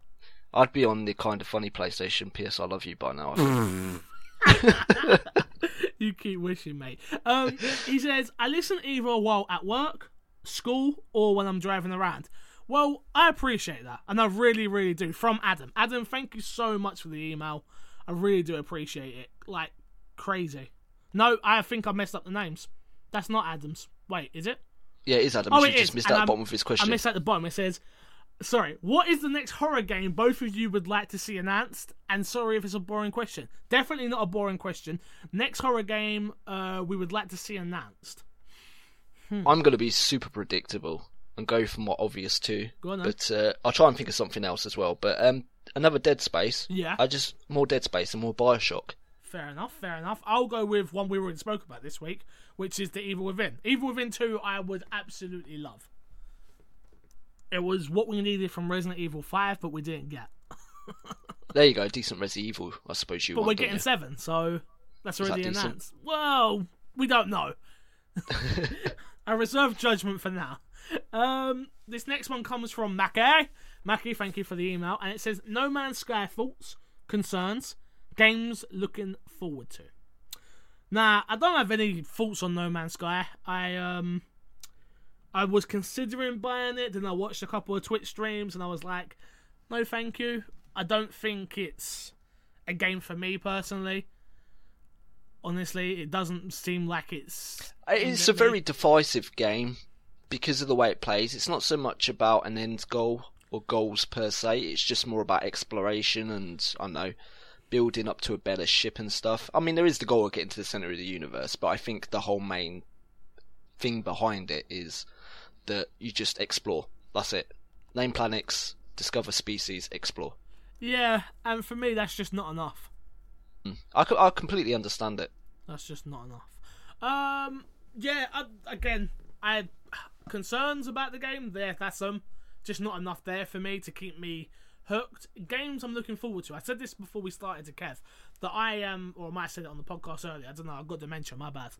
I'd be on the kind of funny PlayStation. PS, I love you by now. You keep wishing, mate. Um, he says, I listen either while at work, school, or when I'm driving around. Well, I appreciate that, and I really, really do. From Adam. Adam, thank you so much for the email. I really do appreciate it. Like, crazy. No, I think I messed up the names. That's not Adam's. Wait, is it? yeah, it is Adam. Oh, you it just is, missed and out the bottom of his question. I missed at the bottom. It says, "Sorry, what is the next horror game both of you would like to see announced?" And sorry if it's a boring question. Definitely not a boring question. Next horror game uh, we would like to see announced. I'm going to be super predictable and go for my obvious two. Go on then. But uh, I'll try and think of something else as well. But um, another Dead Space. Yeah. I just more Dead Space and more Bioshock. Fair enough. Fair enough. I'll go with one we already spoke about this week, which is the Evil Within. Evil Within Two, I would absolutely love. It was what we needed from Resident Evil Five, but we didn't get. There you go, decent Resident Evil. I suppose you. But want, we're getting you? seven, so that's already that announced. Well, we don't know. I reserve judgment for now. Um, this next one comes from Mackey. Mackey, thank you for the email, and it says No Man's Sky thoughts, concerns, games looking forward to. Now, I don't have any thoughts on No Man's Sky. I um, I was considering buying it, then I watched a couple of Twitch streams, and I was like, no, thank you. I don't think it's a game for me personally. Honestly, it doesn't seem like it's. Uh, it's a very divisive game because of the way it plays. It's not so much about an end goal or goals per se. It's just more about exploration and I don't know, building up to a better ship and stuff. I mean, there is the goal of getting to the center of the universe, but I think the whole main thing behind it is that you just explore. That's it. Name planets, discover species, explore. Yeah, and for me, that's just not enough. I, I completely understand it. That's just not enough. Um, yeah. I, again, I had concerns about the game. There, that's um, just not enough there for me to keep me hooked. Games I'm looking forward to. I said this before we started to Kev that I am, or I might have said it on the podcast earlier. I don't know. I've got dementia. My bad.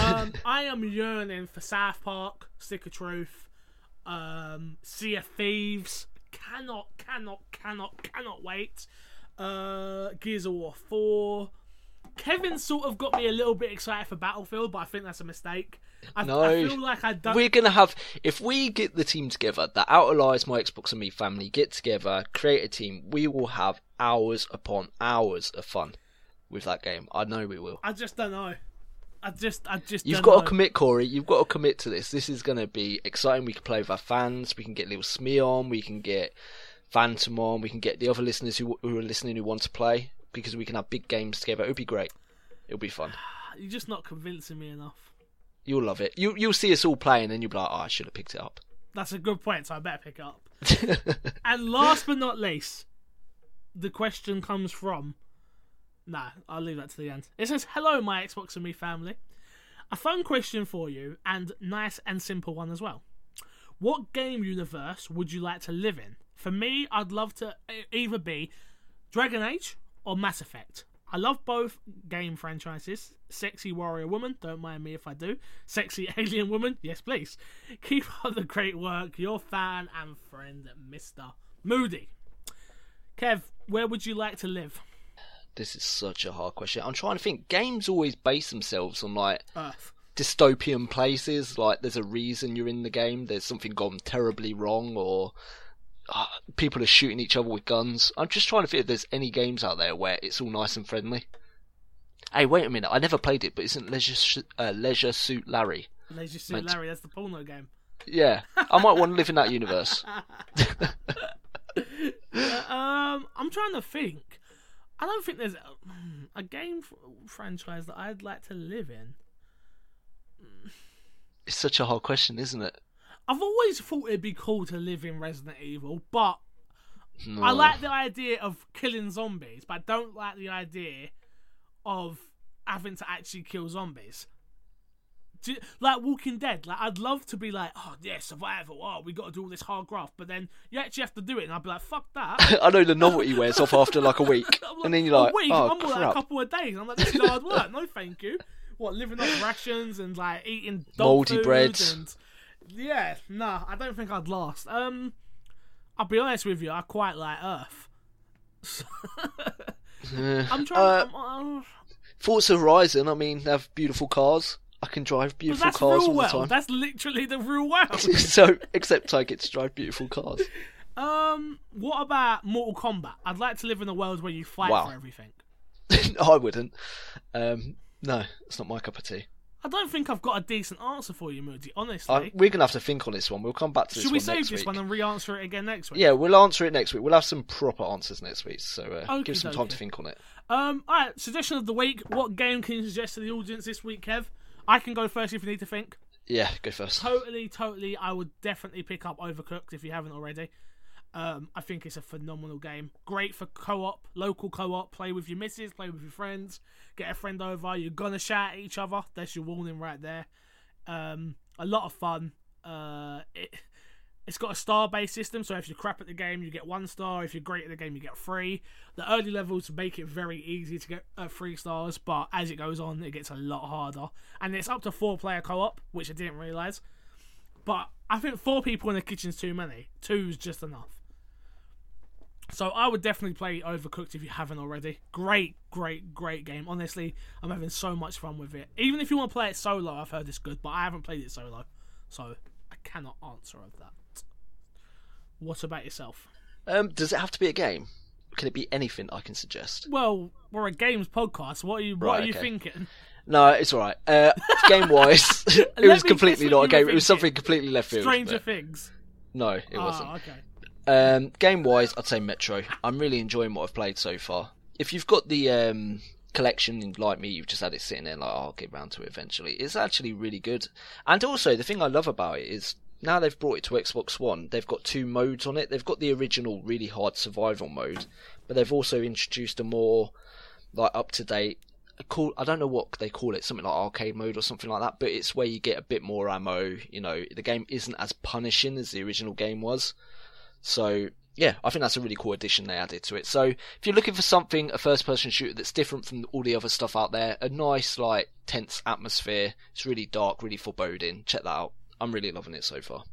Um, I am yearning for South Park, Stick of Truth, um, Sea of Thieves. Cannot, cannot, cannot, cannot wait. Uh, Gears of War 4. Kevin sort of got me a little bit excited for Battlefield, but I think that's a mistake. I, No. I feel like I don't. We're gonna have if we get the team together, the Outer Lies, my Xbox and me family get together, create a team. We will have hours upon hours of fun with that game. I know we will. I just don't know. I just, I just. You've got know. to commit, Corey. You've got to commit to this. This is going to be exciting. We can play with our fans. We can get little Smee on. We can get Phantom on. We can get the other listeners who, who are listening who want to play because we can have big games together. It'll be great. It'll be fun. You're just not convincing me enough. You'll love it. You you'll see us all playing, and you'll be like, "Oh, I should have picked it up." That's a good point, so I better pick it up. and last but not least, the question comes from. Nah, I'll leave that to the end. It says, "Hello, my Xbox and me family. A fun question for you, and nice and simple one as well. What game universe would you like to live in? For me, I'd love to either be Dragon Age or Mass Effect. I love both game franchises. Sexy warrior woman, don't mind me if I do. Sexy alien woman, yes please. Keep up the great work. Your fan and friend, Mr. Moody. Kev, where would you like to live? This is such a hard question. I'm trying to think. Games always base themselves on like Earth. dystopian places. Like there's a reason you're in the game. There's something gone terribly wrong, or people are shooting each other with guns. I'm just trying to think if there's any games out there where it's all nice and friendly. Hey, wait a minute. I never played it, but isn't Leisure uh, Leisure Suit Larry? Leisure Suit Meant- Larry, that's the porno game. Yeah, I might want to live in that universe. Uh, um, I'm trying to think. I don't think there's a, a game franchise that I'd like to live in. It's such a hard question, isn't it? I've always thought it'd be cool to live in Resident Evil, but No. I like the idea of killing zombies, but I don't like the idea of having to actually kill zombies. You- like Walking Dead, like I'd love to be like, oh yeah, survival. Oh, we got to do all this hard graft, but then you actually have to do it, and I'd be like, fuck that. I know the novelty wears off after like a week, I'm and then you're like, a week, oh I'm more like a couple of days. I'm like, this is hard work. No, thank you. What living off rations and like eating food breads. and yeah, nah, I don't think I'd last. Um, I'll be honest with you, I quite like Earth. I'm trying. Uh, I'm, uh, Forza Horizon, I mean, they have beautiful cars. I can drive beautiful cars all the world. time. That's literally the real world. so, except I get to drive beautiful cars. um, what about Mortal Kombat? I'd like to live in a world where you fight Wow. for everything. I wouldn't. Um, no, it's not my cup of tea. I don't think I've got a decent answer for you, Moody. Honestly, I, we're gonna have to think on this one. We'll come back to this should we save this week. one and re-answer it again next week? Yeah, we'll answer it next week. We'll have some proper answers next week. So uh, give some time to think on it. Um, alright, suggestion of the week. What game can you suggest to the audience this week, Kev? I can go first if you need to think. Yeah, go first. Totally, totally, I would definitely pick up Overcooked if you haven't already. Um, I think it's a phenomenal game. Great for co-op, local co-op. Play with your missus, play with your friends. Get a friend over. You're gonna shout at each other. That's your warning right there. Um, a lot of fun. Uh, it, it's got a star-based system, so if you're crap at the game, you get one star. If you're great at the game, you get three. The early levels make it very easy to get uh, three stars, but as it goes on, it gets a lot harder. And it's up to four-player co-op, which I didn't realize. But I think four people in the kitchen's too many. Two's just enough. So I would definitely play Overcooked if you haven't already. Great, great, great game. Honestly, I'm having so much fun with it. Even if you want to play it solo, I've heard it's good, but I haven't played it solo, so I cannot answer of that. What about yourself? Um, does it have to be a game? Can it be anything I can suggest? Well, we're a games podcast. What are you? What Right, are you okay. thinking? No, it's all right. Uh, game wise, it was completely not a game. It was something completely left field. Stranger but- Things. No, it wasn't. Oh, okay. Um, game wise, I'd say Metro. I'm really enjoying what I've played so far. If you've got the um, collection, like me, you've just had it sitting there, like "Oh, I'll get round to it eventually. It's actually really good. And also, the thing I love about it is now they've brought it to Xbox One. They've got two modes on it. They've got the original really hard survival mode, but they've also introduced a more like up to date. Call I don't know what they call it, something like arcade mode or something like that. But it's where you get a bit more ammo. You know, the game isn't as punishing as the original game was. So yeah, I think that's a really cool addition they added to it. So if you're looking for something, a first person shooter that's different from all the other stuff out there, a nice like tense atmosphere. It's really dark, really foreboding. Check that out. I'm really loving it so far.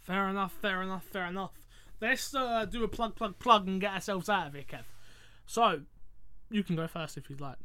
Fair enough, fair enough, fair enough. Let's uh, do a plug, plug, plug and get ourselves out of here, Kev. So, you can go first if you'd like.